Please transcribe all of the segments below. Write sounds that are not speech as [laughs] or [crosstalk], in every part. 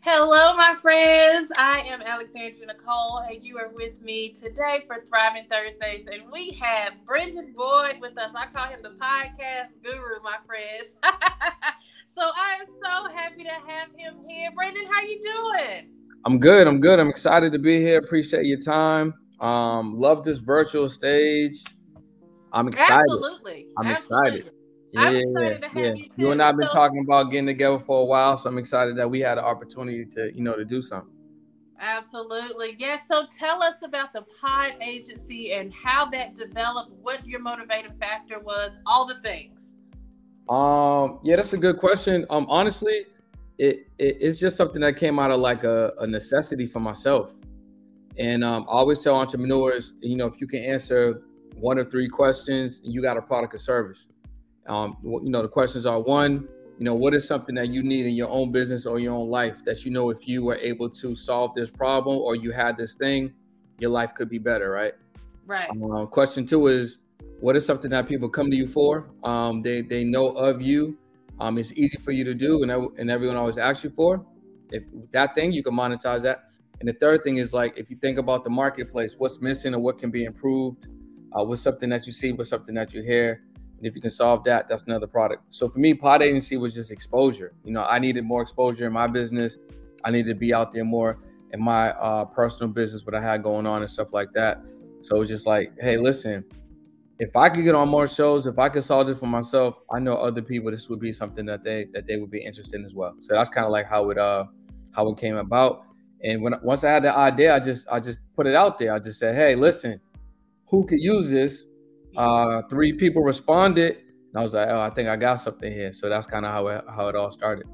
Hello, my friends. I am Alexandria Nicole, and you are with me today for Thriving Thursdays. And we have Brendan Boyd with us. I call him the podcast guru, my friends. [laughs] so I am so happy to have him here. Brendan, how you doing? I'm good. I'm good. I'm excited to be here. Appreciate your time. Um, love this virtual stage. I'm excited. Absolutely. I'm Absolutely. excited. I'm excited to have yeah. you too. You and I have been So- talking about getting together for a while, so I'm excited that we had an opportunity to, you know, to do something. Absolutely. Yes. So tell us about the pod agency and how that developed, what your motivating factor was, all the things. Um, yeah, that's a good question. Um, honestly, it, it it's just something that came out of like a, a necessity for myself. And um, I always tell entrepreneurs, you know, if you can answer one or three questions, you got a product or service. Um, you know, the questions are one, you know, what is something that you need in your own business or your own life that you know if you were able to solve this problem or you had this thing, your life could be better, right? Right. Um, question two is, what is something that people come to you for? Um, they they know of you. Um, it's easy for you to do, and and everyone always asks you for. If that thing, you can monetize that. And the third thing is like, if you think about the marketplace, what's missing or what can be improved? Uh, what's something that you see? What's something that you hear? If you can solve that, that's another product. So for me, Pod Agency was just exposure. You know, I needed more exposure in my business. I needed to be out there more in my uh, personal business, what I had going on and stuff like that. So it's just like, hey, listen, if I could get on more shows, if I could solve it for myself, I know other people this would be something that they that they would be interested in as well. So that's kind of like how it uh how it came about. And when once I had the idea, I just I just put it out there. I just said, hey, listen, who could use this? Uh, three people responded. And I was like, oh, I think I got something here. So that's kind of how it how it all started.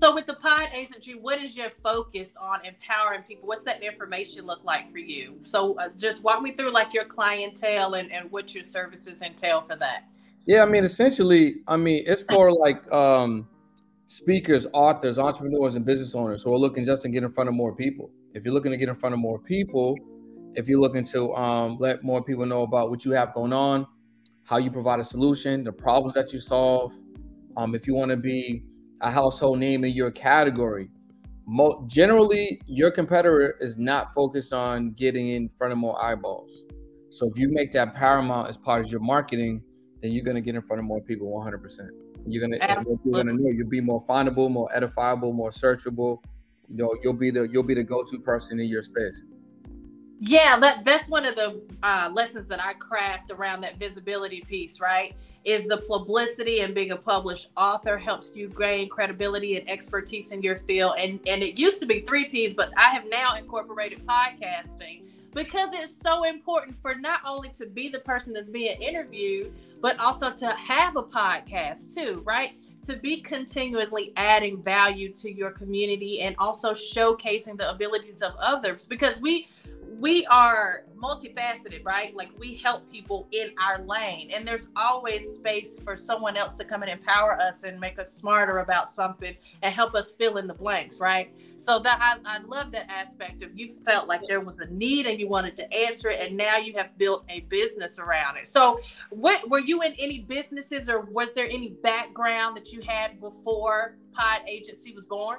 So with the pod agency, what is your focus on empowering people? What's that information look like for you? So uh, just walk me through like your clientele and, and what your services entail for that. Yeah, I mean, essentially, I mean, it's for like um, speakers, authors, entrepreneurs, and business owners who are looking just to get in front of more people. If you're looking to get in front of more people, if you're looking to um, let more people know about what you have going on, how you provide a solution, the problems that you solve, um, if you want to be a household name in your category, mo- generally your competitor is not focused on getting in front of more eyeballs. So if you make that paramount as part of your marketing, then you're gonna get in front of more people 100%. You're gonna and you're gonna know you'll be more findable, more edifiable, more searchable. You know, you'll be the you'll be the go-to person in your space. Yeah, that that's one of the uh, lessons that I craft around that visibility piece, right? Is the publicity and being a published author helps you gain credibility and expertise in your field. And and it used to be three P's, but I have now incorporated podcasting because it's so important for not only to be the person that's being interviewed, but also to have a podcast too, right? To be continually adding value to your community and also showcasing the abilities of others because we we are multifaceted, right? Like we help people in our lane, and there's always space for someone else to come and empower us and make us smarter about something and help us fill in the blanks, right? So that I, I love that aspect of you felt like there was a need and you wanted to answer it, and now you have built a business around it. So, what were you in any businesses, or was there any background that you had before Pod Agency was born?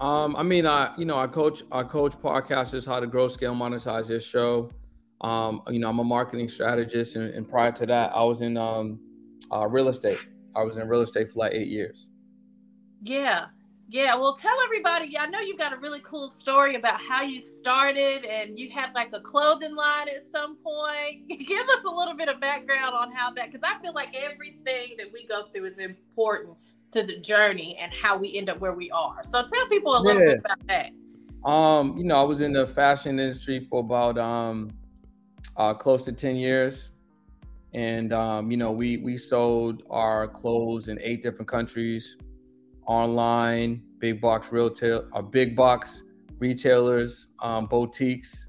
Um, I mean, I you know, I coach I coach podcasters how to grow, scale, monetize their show. Um, you know, I'm a marketing strategist, and, and prior to that, I was in um, uh, real estate. I was in real estate for like eight years. Yeah. Yeah, well, tell everybody. I know you got a really cool story about how you started, and you had like a clothing line at some point. [laughs] Give us a little bit of background on how that, because I feel like everything that we go through is important to the journey and how we end up where we are. So tell people a little Yeah. bit about that. Um, you know, I was in the fashion industry for about um, uh, close to ten years, and um, you know, we we sold our clothes in eight different countries, online, big box retail, uh, big box retailers, um, boutiques.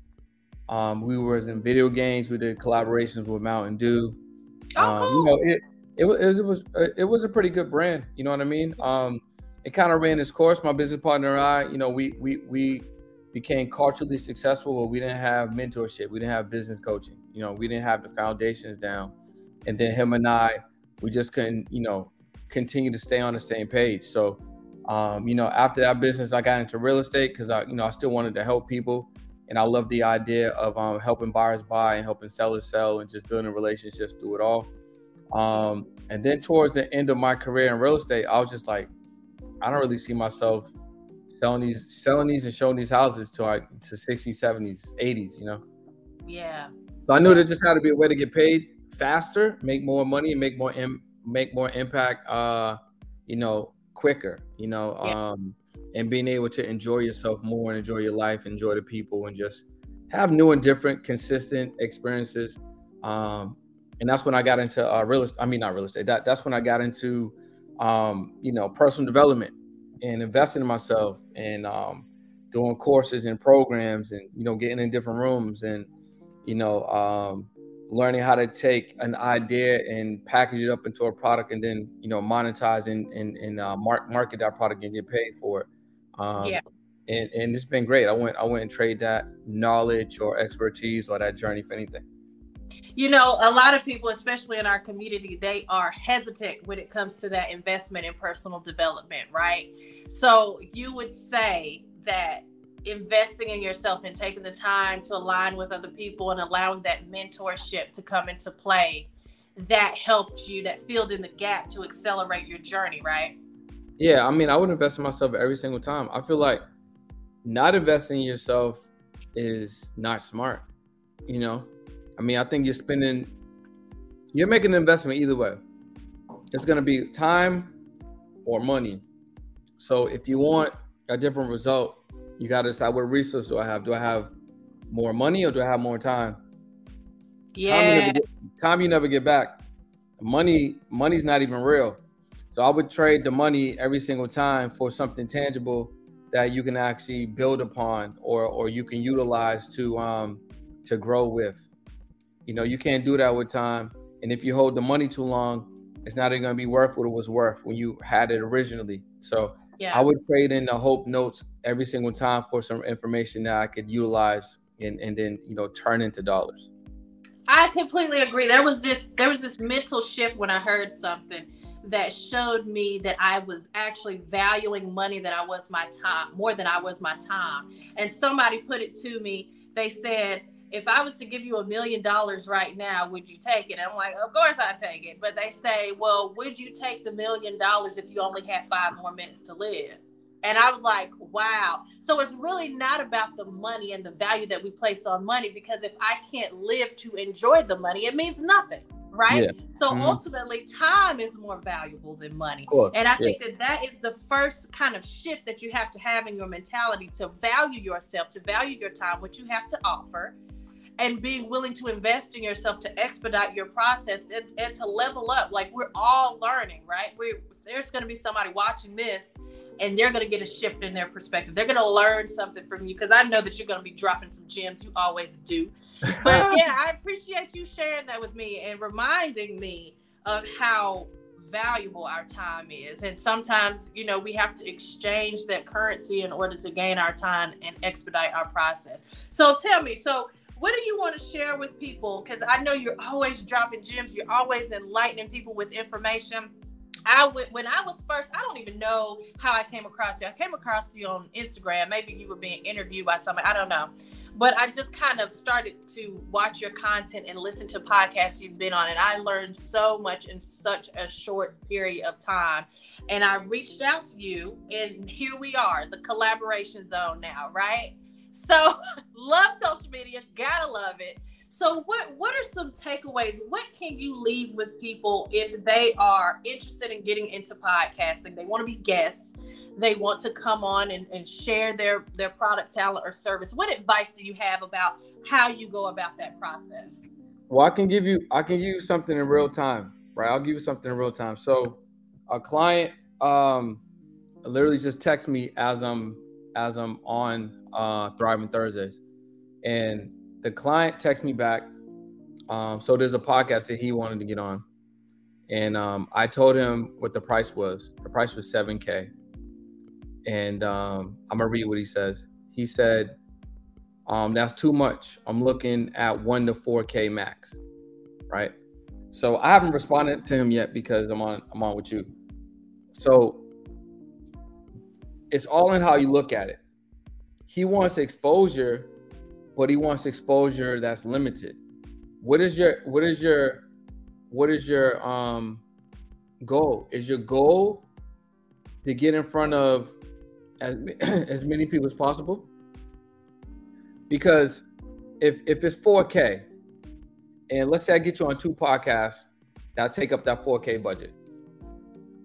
Um, we was in video games. We did collaborations with Mountain Dew. Oh, Um, cool. you know, it it was it was it was a pretty good brand. You know what I mean? Um, it kind of ran its course. My business partner and I, you know, we we we became culturally successful, but we didn't have mentorship. We didn't have business coaching. You know, we didn't have the foundations down. And then him and I, we just couldn't, you know, continue to stay on the same page. So Um, you know, after that business, I got into real estate because I, you know, I still wanted to help people, and I love the idea of um, helping buyers buy and helping sellers sell and just building relationships through it all. Um, and then towards the end of my career in real estate, I was just like, I don't really see myself selling these, selling these, and showing these houses to like to 60s, 70s, 80s. You know. Yeah. So I knew there just had to be a way to get paid faster, make more money, and make more Im- make more impact. Uh, you know, quicker. You know, yeah. um, and being able to enjoy yourself more and enjoy your life, enjoy the people, and just have new and different, consistent experiences. Um, and that's when I got into uh, real estate. I mean, not real estate. That that's when I got into, um, you know, personal development and investing in myself and um, doing courses and programs and you know getting in different rooms and you know um, learning how to take an idea and package it up into a product and then you know monetize and and, and uh, mark, market that product and get paid for it. Um, yeah. And, and it's been great. I went I went and trade that knowledge or expertise or that journey for anything. You know, a lot of people, especially in our community, they are hesitant when it comes to that investment in personal development, right? So you would say that investing in yourself and taking the time to align with other people and allowing that mentorship to come into play that helped you that filled in the gap to accelerate your journey right? Yeah i mean i would invest in myself every single time. I feel like not investing in yourself is not smart you know i mean i think you're spending you're making an investment either way it's going to be time or money so if you want a different result you got to decide what resource do I have? Do I have more money or do I have more time? Yeah. Time you never get, time you never get back. Money, money's not even real. So I would trade the money every single time for something tangible that you can actually build upon or or you can utilize to um to grow with. You know, you can't do that with time. And if you hold the money too long, it's not even gonna be worth what it was worth when you had it originally. So yeah. I would trade in the hope notes every single time for some information that I could utilize and, and then, you know, turn into dollars. I completely agree. There was this there was this mental shift when I heard something that showed me that I was actually valuing money that I was my time more than I was my time. And somebody put it to me. They said, if I was to give you a million dollars right now, would you take it? And I'm like, of course I take it. But they say, well, would you take the million dollars if you only had five more minutes to live? And I was like, wow. So it's really not about the money and the value that we place on money because if I can't live to enjoy the money, it means nothing. Right. Yeah. So mm-hmm. ultimately, time is more valuable than money. And I think yeah. that that is the first kind of shift that you have to have in your mentality to value yourself, to value your time, what you have to offer, and being willing to invest in yourself to expedite your process and, and to level up. Like we're all learning, right? we there's going to be somebody watching this and they're going to get a shift in their perspective. They're going to learn something from you because I know that you're going to be dropping some gems. You always do. [laughs] But yeah, I appreciate you sharing that with me and reminding me of how valuable our time is. And sometimes, you know, we have to exchange that currency in order to gain our time and expedite our process. So tell me, so what do you want to share with people? Because I know you're always dropping gems, you're always enlightening people with information. I went when I was first, I don't even know how I came across you. I came across you on Instagram. Maybe you were being interviewed by somebody. I don't know. But I just kind of started to watch your content and listen to podcasts you've been on. And I learned so much in such a short period of time. And I reached out to you, and here we are, the collaboration zone now, right? So [laughs] love social media, gotta love it. So what what are some takeaways? What can you leave with people if they are interested in getting into podcasting? They want to be guests, they want to come on and, and share their their product, talent, or service. What advice do you have about how you go about that process? Well, I can give you I can give you something in real time, right? I'll give you something in real time. So a client um literally just text me as I'm as I'm on uh, Thriving Thursdays, and the client texted me back. Um, so there's a podcast that he wanted to get on, and um, I told him what the price was. The price was seven k, and um, I'm gonna read what he says. He said, um, "That's too much. I'm looking at one to four k max." Right. So I haven't responded to him yet because I'm on I'm on with you. So it's all in how you look at it. He wants exposure, but he wants exposure that's limited. What is your what is your what is your um goal? Is your goal to get in front of as, [clears throat] as many people as possible? Because if if it's 4K, and let's say I get you on two podcasts, that'll take up that 4K budget.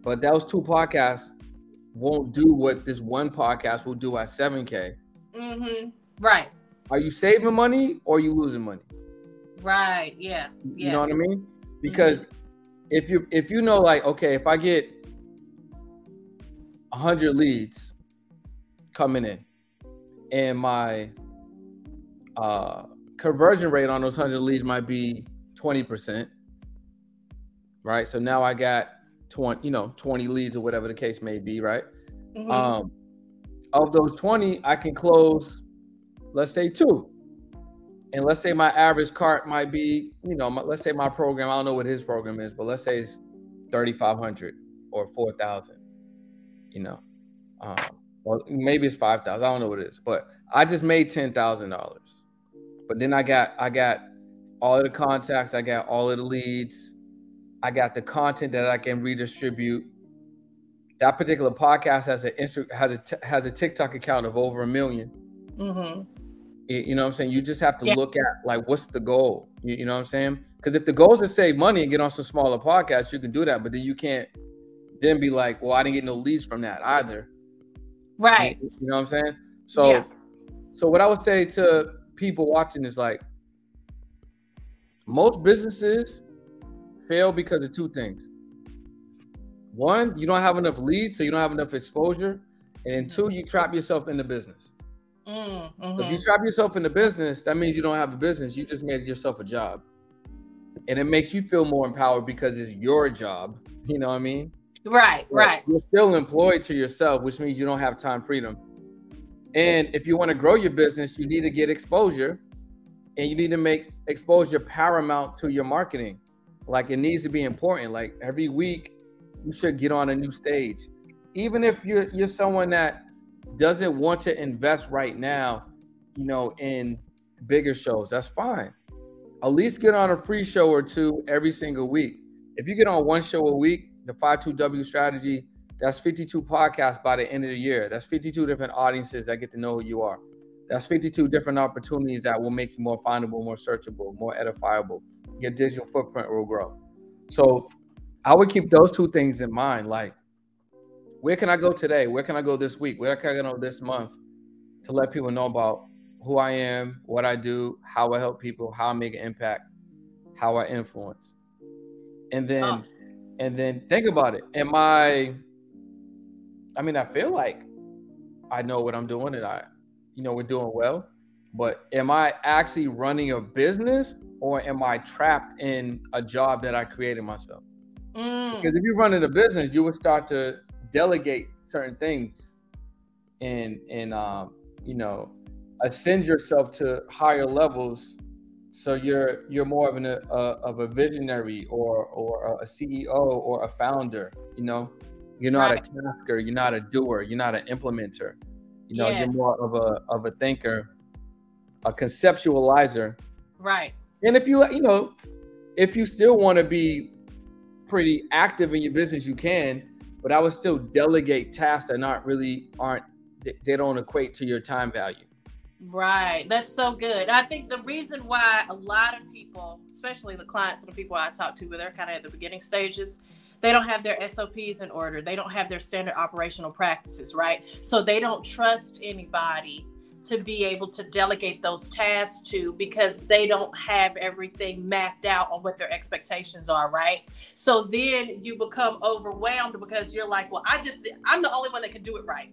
But those two podcasts won't do what this one podcast will do at 7K. Mm-hmm. Right. Are you saving money or are you losing money? Right. Yeah. Yeah. You know what I mean? Because mm-hmm. if you if you know like okay, if I get hundred leads coming in, and my uh, conversion rate on those hundred leads might be twenty percent, right? So now I got 20, you know, 20 leads or whatever the case may be, right? Mm-hmm. Um, of those 20, I can close, let's say two. And let's say my average cart might be, you know, my, let's say my program, I don't know what his program is, but let's say it's 3,500 or 4,000, you know. Um, well, maybe it's 5,000. I don't know what it is, but I just made $10,000. But then I got, I got all of the contacts, I got all of the leads, I got the content that I can redistribute. That particular podcast has a has a has a TikTok account of over a 1000000 mm-hmm. you, know what I'm saying? You just have to yeah. look at like what's the goal. You, you know what I'm saying? Because if the goal is to save money and get on some smaller podcasts, you can do that. But then you can't then be like, well, I didn't get no leads from that either. Right. You, you know what I'm saying? So, yeah. so what I would say to people watching is like, most businesses fail because of two things. One, you don't have enough leads, so you don't have enough exposure. And two, you trap yourself in the business. Mm, mm-hmm. If you trap yourself in the business, that means you don't have a business. You just made yourself a job. And it makes you feel more empowered because it's your job. [laughs] You know what I mean? Right, but right. You're still employed to yourself, which means you don't have time freedom. And if you want to grow your business, you need to get exposure and you need to make exposure paramount to your marketing. Like it needs to be important. Like every week, you should get on a new stage. Even if you're you're someone that doesn't want to invest right now, you know, in bigger shows, that's fine. At least get on a free show or two every single week. If you get on one show a week, the 52W strategy, that's 52 podcasts by the end of the year. That's 52 different audiences that get to know who you are. That's 52 different opportunities that will make you more findable, more searchable, more edifiable your digital footprint will grow. So I would keep those two things in mind. Like, where can I go today? Where can I go this week? Where can I go this month to let people know about who I am, what I do, how I help people, how I make an impact, how I influence. And then oh. and then think about it. Am I I mean, I feel like I know what I'm doing and I, you know, we're doing well. But am I actually running a business or am I trapped in a job that I created myself? Mm. Because if you're running a business, you would start to delegate certain things and and um, you know ascend yourself to higher levels so you're you're more of an a, of a visionary or or a CEO or a founder you know you're not right. a tasker you're not a doer you're not an implementer you know yes. you're more of a of a thinker a conceptualizer. Right. And if you you know, if you still want to be pretty active in your business, you can. But I would still delegate tasks that not really aren't they don't equate to your time value. Right. That's so good. I think the reason why a lot of people, especially the clients and the people I talk to, where they're kind of at the beginning stages, they don't have their SOPs in order. They don't have their standard operational practices, right? So they don't trust anybody to be able to delegate those tasks to because they don't have everything mapped out on what their expectations are, right? So then you become overwhelmed because you're like, well, I just, I'm the only one that can do it right.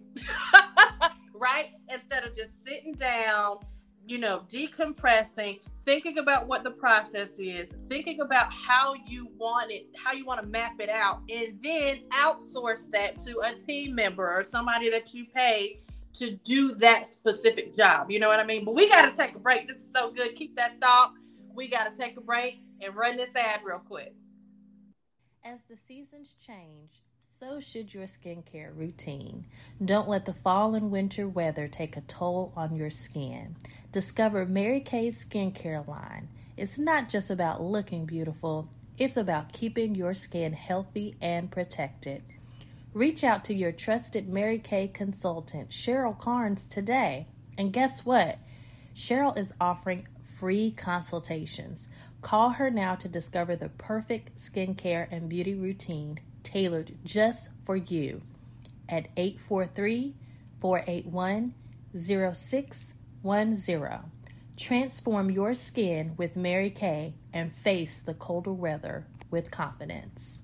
[laughs] right? Instead of just sitting down, you know, decompressing, thinking about what the process is, thinking about how you want it, how you want to map it out, and then outsource that to a team member or somebody that you pay to do that specific job. You know what I mean? But we got to take a break. This is so good. Keep that thought. We got to take a break and run this ad real quick. As the seasons change, So should your skincare routine. Don't let the fall and winter weather take a toll on your skin. Discover Mary Kay's skincare line. It's not just about looking beautiful, it's about keeping your skin healthy and protected. Reach out to your trusted Mary Kay consultant, Cheryl Carnes, today. And guess what? Cheryl is offering free consultations. Call her now to discover the perfect skincare and beauty routine tailored just for you at 843 481 0610. Transform your skin with Mary Kay and face the colder weather with confidence.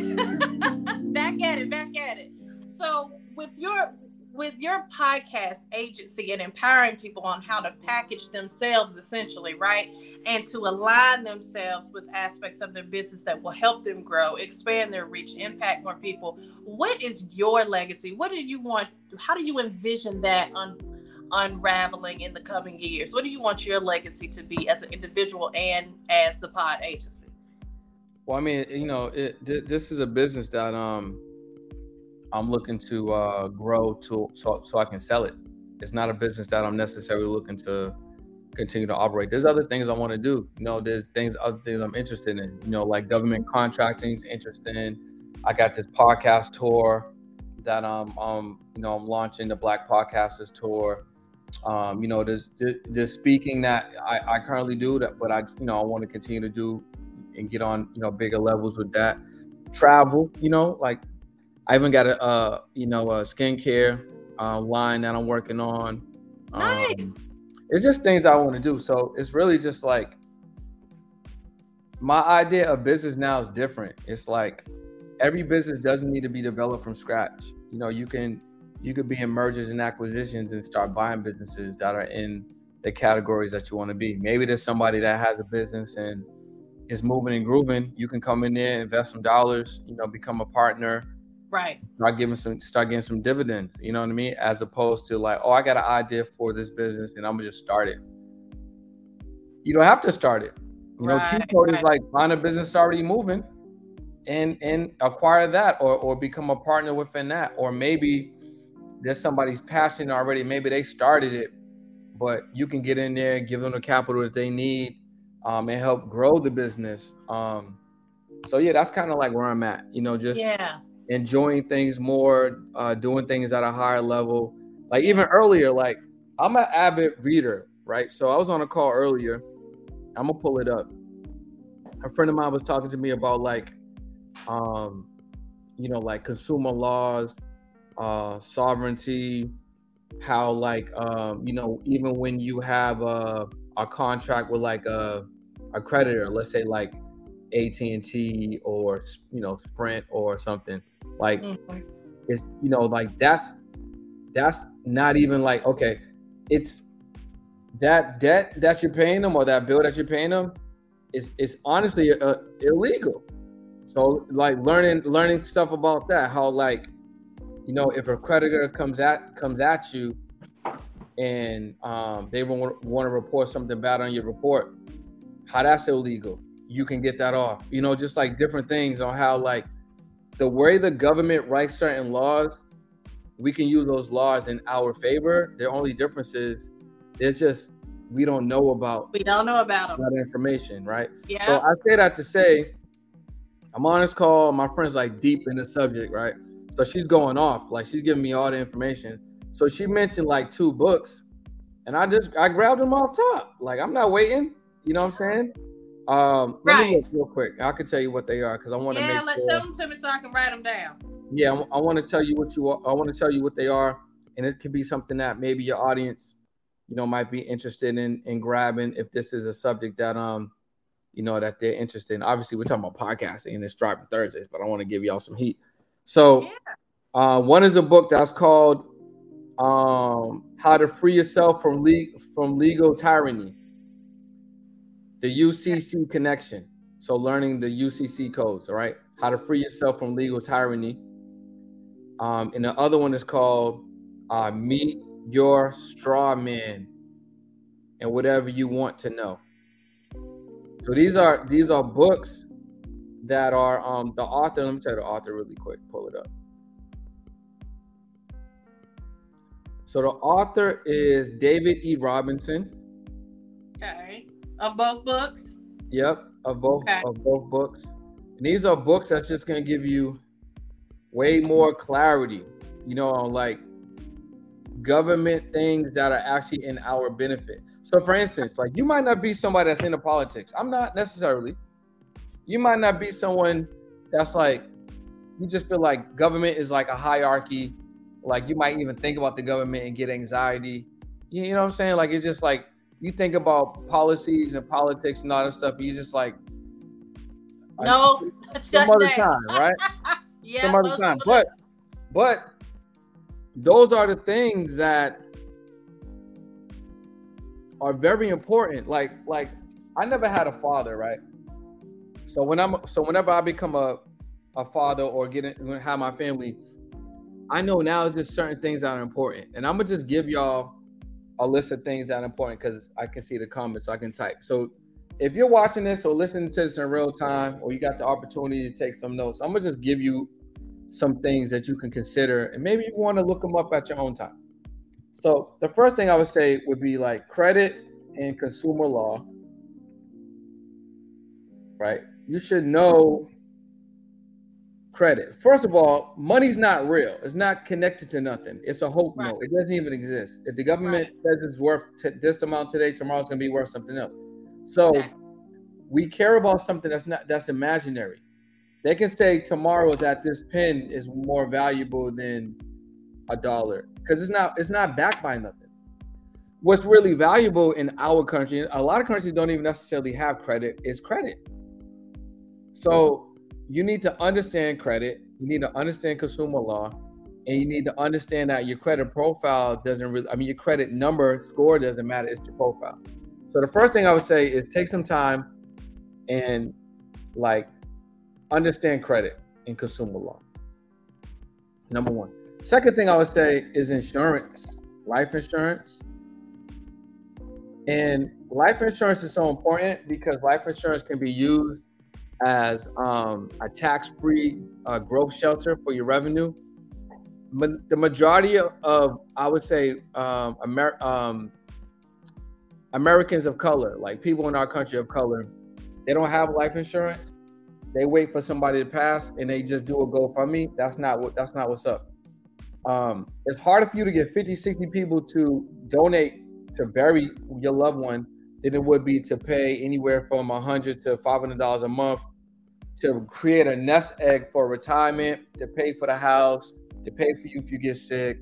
[laughs] Back at it, back at it. So with your with your podcast agency and empowering people on how to package themselves essentially, right? And to align themselves with aspects of their business that will help them grow, expand their reach, impact more people. What is your legacy? What do you want? How do you envision that un- unraveling in the coming years? What do you want your legacy to be as an individual and as the pod agency? Well, I mean, you know, it, th- this is a business that um I'm looking to uh, grow to so, so I can sell it. It's not a business that I'm necessarily looking to continue to operate. There's other things I want to do. You know, there's things, other things I'm interested in. You know, like government contracting is interested in. I got this podcast tour that um um you know I'm launching the Black Podcasters tour. Um, you know, there's there's speaking that I, I currently do that, but I you know I want to continue to do and get on you know bigger levels with that. Travel, you know, like I even got a uh, you know a skincare uh, line that I'm working on. Nice. Um, it's just things I want to do. So it's really just like my idea of business now is different. It's like every business doesn't need to be developed from scratch. You know, you can you could be in mergers and acquisitions and start buying businesses that are in the categories that you want to be. Maybe there's somebody that has a business and is moving and grooving. You can come in there, invest some dollars, you know, become a partner, Right. Start giving some start getting some dividends. You know what I mean? As opposed to like, oh, I got an idea for this business and I'm gonna just start it. You don't have to start it. You right, know, cheat code right. is like find a business already moving and and acquire that or or become a partner within that. Or maybe there's somebody's passion already. Maybe they started it, but you can get in there and give them the capital that they need um, and help grow the business. Um, so yeah, that's kind of like where I'm at. You know, just yeah enjoying things more, uh, doing things at a higher level. Like even earlier, like I'm an avid reader, right? So I was on a call earlier. I'm gonna pull it up. A friend of mine was talking to me about like, um, you know, like consumer laws, uh, sovereignty, how like, um, you know, even when you have a, a contract with like a, a creditor, let's say like AT&T or you know Sprint or something like mm-hmm. it's you know like that's that's not even like okay it's that debt that you're paying them or that bill that you're paying them is is honestly uh, illegal so like learning learning stuff about that how like you know if a creditor comes at comes at you and um, they want, want to report something bad on your report how that's illegal you can get that off. You know, just like different things on how like the way the government writes certain laws, we can use those laws in our favor. The only difference is it's just we don't know about we don't know about them. that information, right? Yeah. So I say that to say I'm on this call, my friend's like deep in the subject, right? So she's going off, like she's giving me all the information. So she mentioned like two books, and I just I grabbed them off top. Like I'm not waiting. You know what I'm saying? Um, right. let me real quick. I can tell you what they are because I want to yeah, make. let sure. tell them to me so I can write them down. Yeah, I, I want to tell you what you. are. I want to tell you what they are, and it could be something that maybe your audience, you know, might be interested in in grabbing if this is a subject that um, you know, that they're interested in. Obviously, we're talking about podcasting and it's dropping Thursdays, but I want to give y'all some heat. So, yeah. uh, one is a book that's called um, "How to Free Yourself from Le- from Legal Tyranny." the UCC connection. So learning the UCC codes, all right? How to free yourself from legal tyranny. Um, and the other one is called uh, Meet Your Straw Man and whatever you want to know. So these are these are books that are um the author. Let me tell you the author really quick. Pull it up. So the author is David E. Robinson. Okay. Of both books? Yep, of both okay. of both books. And these are books that's just gonna give you way more clarity, you know, on like government things that are actually in our benefit. So for instance, like you might not be somebody that's into politics. I'm not necessarily. You might not be someone that's like you just feel like government is like a hierarchy. Like you might even think about the government and get anxiety. You, you know what I'm saying? Like it's just like you think about policies and politics and all that stuff, you just like no, some [laughs] other time, right? [laughs] yeah, some other time. But but those are the things that are very important. Like like I never had a father, right? So when I'm so whenever I become a a father or get in, have my family, I know now just certain things that are important, and I'm gonna just give y'all a list of things that are important because I can see the comments, so I can type. So if you're watching this or listening to this in real time, or you got the opportunity to take some notes, I'm gonna just give you some things that you can consider, and maybe you want to look them up at your own time. So the first thing I would say would be like credit and consumer law. Right? You should know credit. First of all, money's not real. It's not connected to nothing. It's a hope right. note. It doesn't even exist. If the government right. says it's worth t- this amount today, tomorrow's going to be worth something else. So exactly. we care about something that's not that's imaginary. They can say tomorrow that this pen is more valuable than a dollar because it's not it's not backed by nothing. What's really valuable in our country, a lot of countries don't even necessarily have credit, is credit. So you need to understand credit. You need to understand consumer law, and you need to understand that your credit profile doesn't really. I mean, your credit number score doesn't matter. It's your profile. So the first thing I would say is take some time and like understand credit and consumer law. Number one. Second thing I would say is insurance, life insurance. And life insurance is so important because life insurance can be used as um, a tax-free uh, growth shelter for your revenue. Ma- the majority of, of, I would say, um, Amer- um, Americans of color, like people in our country of color, they don't have life insurance. They wait for somebody to pass and they just do a GoFundMe. That's not what. That's not what's up. Um, it's harder for you to get 50, 60 people to donate to bury your loved one than it would be to pay anywhere from a hundred to five hundred dollars a month to create a nest egg for retirement, to pay for the house, to pay for you if you get sick,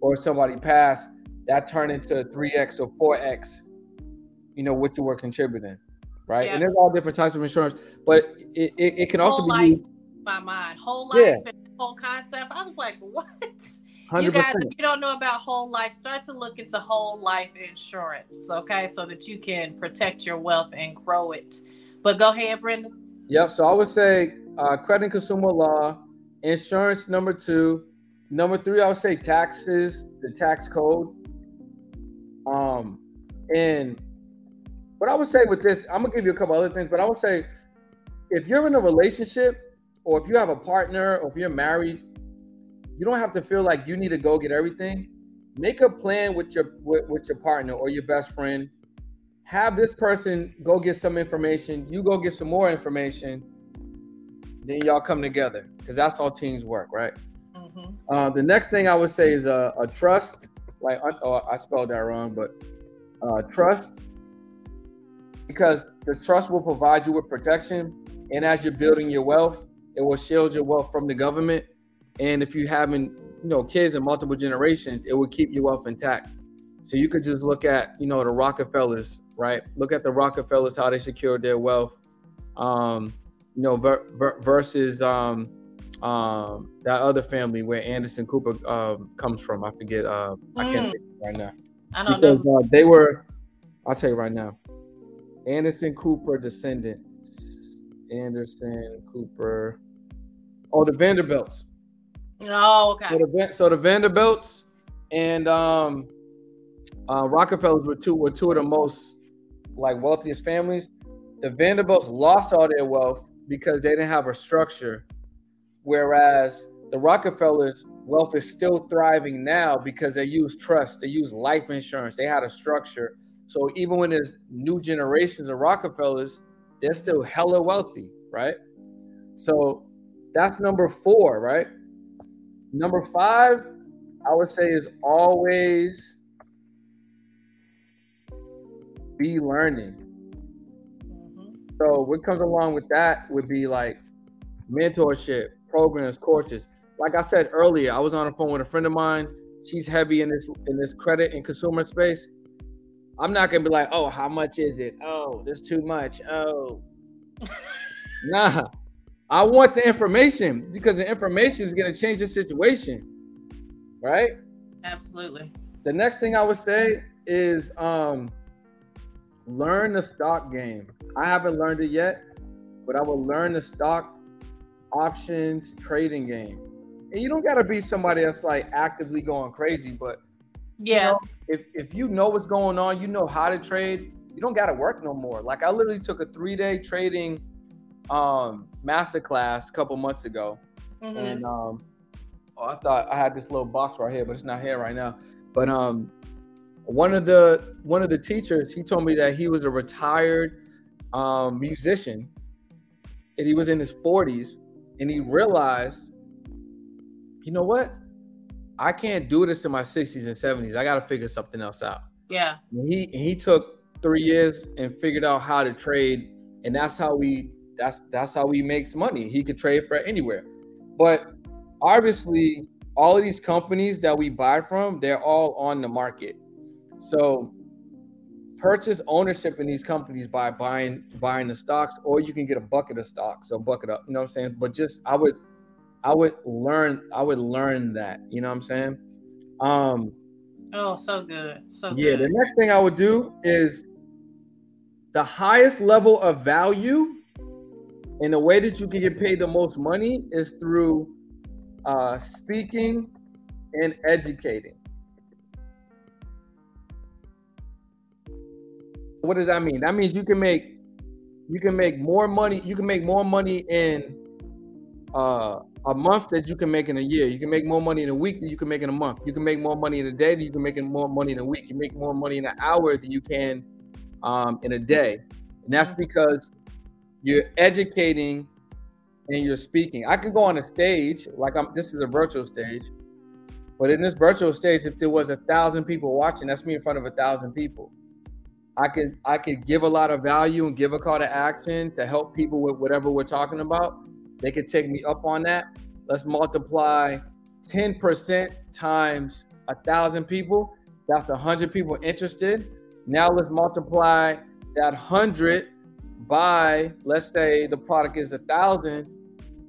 or somebody pass, that turn into a 3x or 4x, you know, what you were contributing. Right. Yeah. And there's all different types of insurance, but it, it, it can also whole be life, used, my mind. Whole life yeah. and whole concept. I was like, [laughs] what? 100%. You guys, if you don't know about whole life, start to look into whole life insurance, okay, so that you can protect your wealth and grow it. But go ahead, Brendan. Yep. So I would say uh, credit and consumer law, insurance number two, number three. I would say taxes, the tax code. Um, and what I would say with this, I'm gonna give you a couple other things, but I would say if you're in a relationship or if you have a partner or if you're married, you don't have to feel like you need to go get everything. Make a plan with your with, with your partner or your best friend have this person go get some information, you go get some more information, then y'all come together because that's how teams work, right? Mm-hmm. Uh, the next thing I would say is a, a trust. Like, oh, I spelled that wrong, but uh, trust because the trust will provide you with protection, and as you're building your wealth, it will shield your wealth from the government. And if you having, you know, kids in multiple generations, it will keep your wealth intact. So you could just look at, you know, the Rockefellers right? Look at the Rockefellers, how they secured their wealth, um, you know, ver- ver- versus um, um, that other family where Anderson Cooper um, comes from. I forget. Uh, mm. I can't mm. think right now. I don't because, know. Uh, they were. I'll tell you right now. Anderson Cooper descendants. Anderson Cooper. Oh, the Vanderbilts. Oh, okay. So the, so the Vanderbilts and um, uh, Rockefellers were two were two of the most like wealthiest families. The Vanderbilts lost all their wealth because they didn't have a structure. Whereas the Rockefellers' wealth is still thriving now because they use trust, they use life insurance, they had a structure. So even when there's new generations of Rockefellers, they're still hella wealthy, right? So that's number four, right? Number five, I would say is always be learning. Mm-hmm. So what comes along with that would be like mentorship, programs, courses. Like I said earlier, I was on the phone with a friend of mine. She's heavy in this in this credit and consumer space. I'm not gonna be like, oh, how much is it? Oh, this too much. Oh, [laughs] nah. I want the information because the information is gonna change the situation, right? Absolutely. The next thing I would say is um, learn the stock game. I haven't learned it yet, but I will learn the stock options trading game. And you don't gotta be somebody that's like actively going crazy, but yeah, you know, if if you know what's going on, you know how to trade. You don't gotta work no more. Like I literally took a three day trading um master class a couple months ago, mm-hmm. and um, oh, I thought I had this little box right here, but it's not here right now. But um, one of the one of the teachers he told me that he was a retired um, musician and he was in his 40s and he realized you know what? I can't do this in my 60s and 70s i got to figure something else out. Yeah. And he he took three years and figured out how to trade and that's how we that's that's how he makes money. He could trade for anywhere. But obviously all of these companies that we buy from they're all on the market so purchase ownership in these companies by buying buying the stocks, or you can get a bucket of stocks. So bucket up, you know what I'm saying? But just I would I would learn I would learn that, you know what I'm saying? Um Oh, so good. So yeah, good. the next thing I would do is the highest level of value and the way that you can get paid the most money is through uh, speaking and educating. What does that mean? That means you can make you can make more money. You can make more money in uh, a month that you can make in a year. You can make more money in a week than you can make in a month. You can make more money in a day than you can make in more money in a week. You make more money in an hour than you can um, in a day, and that's because you're educating and you're speaking. I could go on a stage like I'm. This is a virtual stage, but in this virtual stage, if there was a thousand people watching, that's me in front of a thousand people. I could I could give a lot of value and give a call to action to help people with whatever we're talking about. They could take me up on that. Let's multiply 10% times a thousand people. That's a hundred people interested. Now let's multiply that hundred by let's say the product is a thousand.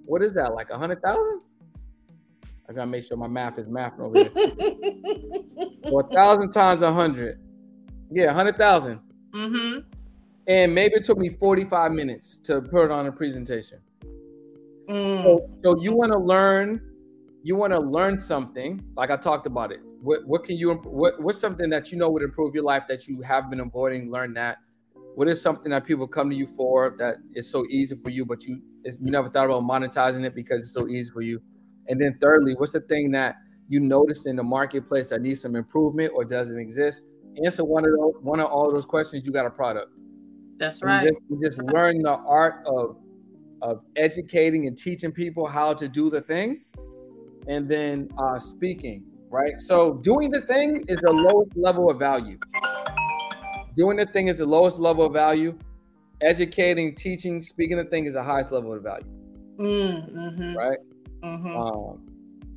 What is that? Like a hundred thousand? I gotta make sure my math is math over here. [laughs] so a thousand times a hundred yeah, hundred thousand. Mm-hmm. And maybe it took me forty-five minutes to put on a presentation. Mm. So, so you want to learn, you want to learn something. Like I talked about it. What what can you what what's something that you know would improve your life that you have been avoiding? Learn that. What is something that people come to you for that is so easy for you, but you you never thought about monetizing it because it's so easy for you? And then thirdly, what's the thing that you noticed in the marketplace that needs some improvement or doesn't exist? Answer one of those, one of all those questions, you got a product. That's right. You just, just learn the art of of educating and teaching people how to do the thing, and then uh, speaking. Right. So doing the thing is the lowest level of value. Doing the thing is the lowest level of value. Educating, teaching, speaking the thing is the highest level of value. Mm, mm-hmm. Right. Mm-hmm. Um,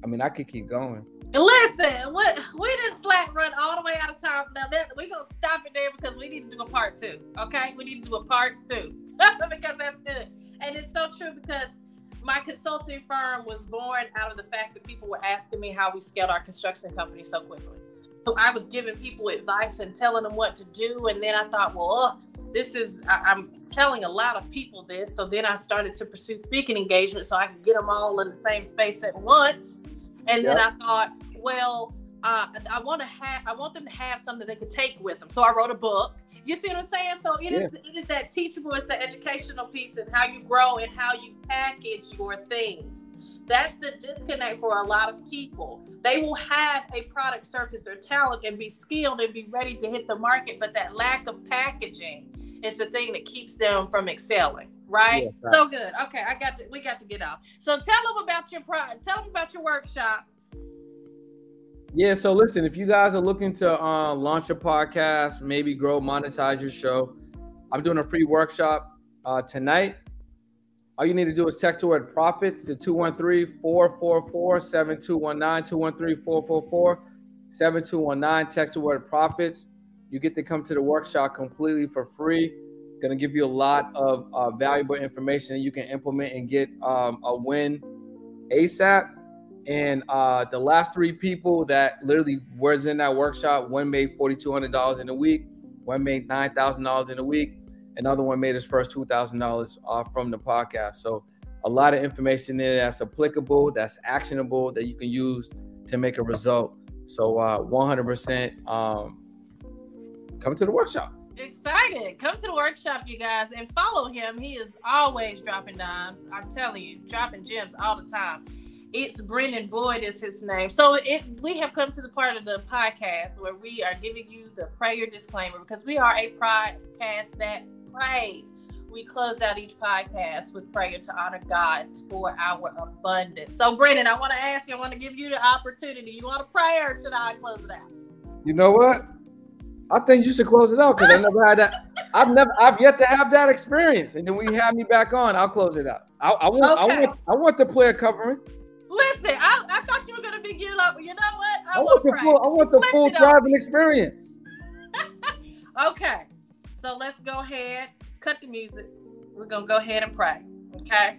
I mean, I could keep going. Listen, what we didn't slack run all the way out of time. Now that we're gonna stop it there because we need to do a part two. Okay, we need to do a part two [laughs] because that's good, and it's so true because my consulting firm was born out of the fact that people were asking me how we scaled our construction company so quickly. So I was giving people advice and telling them what to do, and then I thought, well, uh, this is I, am telling a lot of people this. So then I started to pursue speaking engagement so I could get them all in the same space at once and then I thought, well, uh, I want to have, I want them to have something they could take with them. So I wrote a book. You see what I'm saying? So it is yeah. it is that teachable, it's the educational piece and how you grow and how you package your things. That's the disconnect for a lot of people. They will have a product, service, or talent and be skilled and be ready to hit the market, but that lack of packaging is the thing that keeps them from excelling. Right? Right. So good. Okay, I got to. We got to get off. So tell them about your pro, Tell them about your workshop. Yeah. So listen, if you guys are looking to uh, launch a podcast, maybe grow, monetize your show, I'm doing a free workshop uh, tonight all you need to do is text the word profits to 213 444 7219. 213 444 7219. Text the word profits. You get to come to the workshop completely for free. Going to give you a lot of uh, valuable information you can implement and get um, a win ASAP. And uh, the last three people that literally was in that workshop, one made $4,200 in a week, one made $9,000 in a week Another one made his first two thousand dollars off from the podcast. So a lot of information there that's applicable, that's actionable, that you can use to make a result. So uh, 100% um, come to the workshop. Excited. Come to the workshop, you guys, and follow him. He is always dropping dimes. I'm telling you, dropping gems all the time. It's Brendan Boyd is his name. So it we have come to the part of the podcast where we are giving you the prayer disclaimer because we are a podcast that prays. We close out each podcast with prayer to honor God for our abundance. So, Brendan, I want to ask you, I want to give you the opportunity. You want to pray or should I close it out? You know what? I think you should close it out because I never had that. I've never, I've yet to have that experience. And then when you have me back on, I'll close it out. I, I want, okay. I want, I want the player covering. Listen, I, I thought you were gonna be geared up. You know what? I, I want the full, I want the full driving experience. [laughs] okay. So let's go ahead, cut the music. We're going to go ahead and pray. Okay.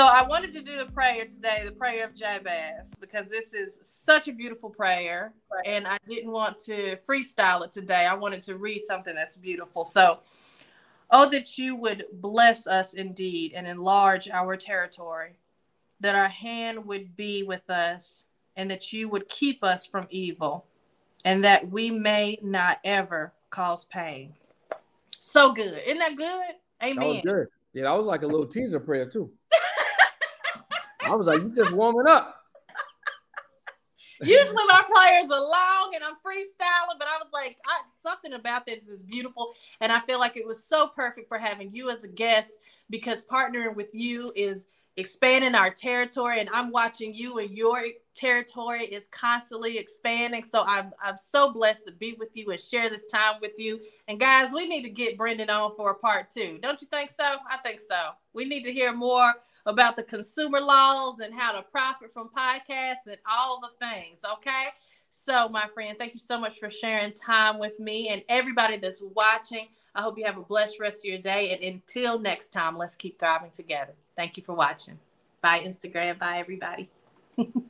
So I wanted to do the prayer today, the prayer of Jabez, because this is such a beautiful prayer. And I didn't want to freestyle it today. I wanted to read something that's beautiful. So, oh, that you would bless us indeed and enlarge our territory, that our hand would be with us, and that you would keep us from evil, and that we may not ever cause pain. So good. Isn't that good? Amen. That was good. Yeah, that was like a little teaser prayer too. I was like, you just warming up. Usually my prayers are long and I'm freestyling, but I was like, I, something about this is beautiful. And I feel like it was so perfect for having you as a guest because partnering with you is expanding our territory and I'm watching you and your territory is constantly expanding. So I'm I'm so blessed to be with you and share this time with you. And guys, we need to get Brendan on for a part two. Don't you think so? I think so. We need to hear more about the consumer laws and how to profit from podcasts and all the things. Okay. So, my friend, thank you so much for sharing time with me and everybody that's watching. I hope you have a blessed rest of your day. And until next time, let's keep thriving together. Thank you for watching. Bye, Instagram. Bye, everybody. [laughs]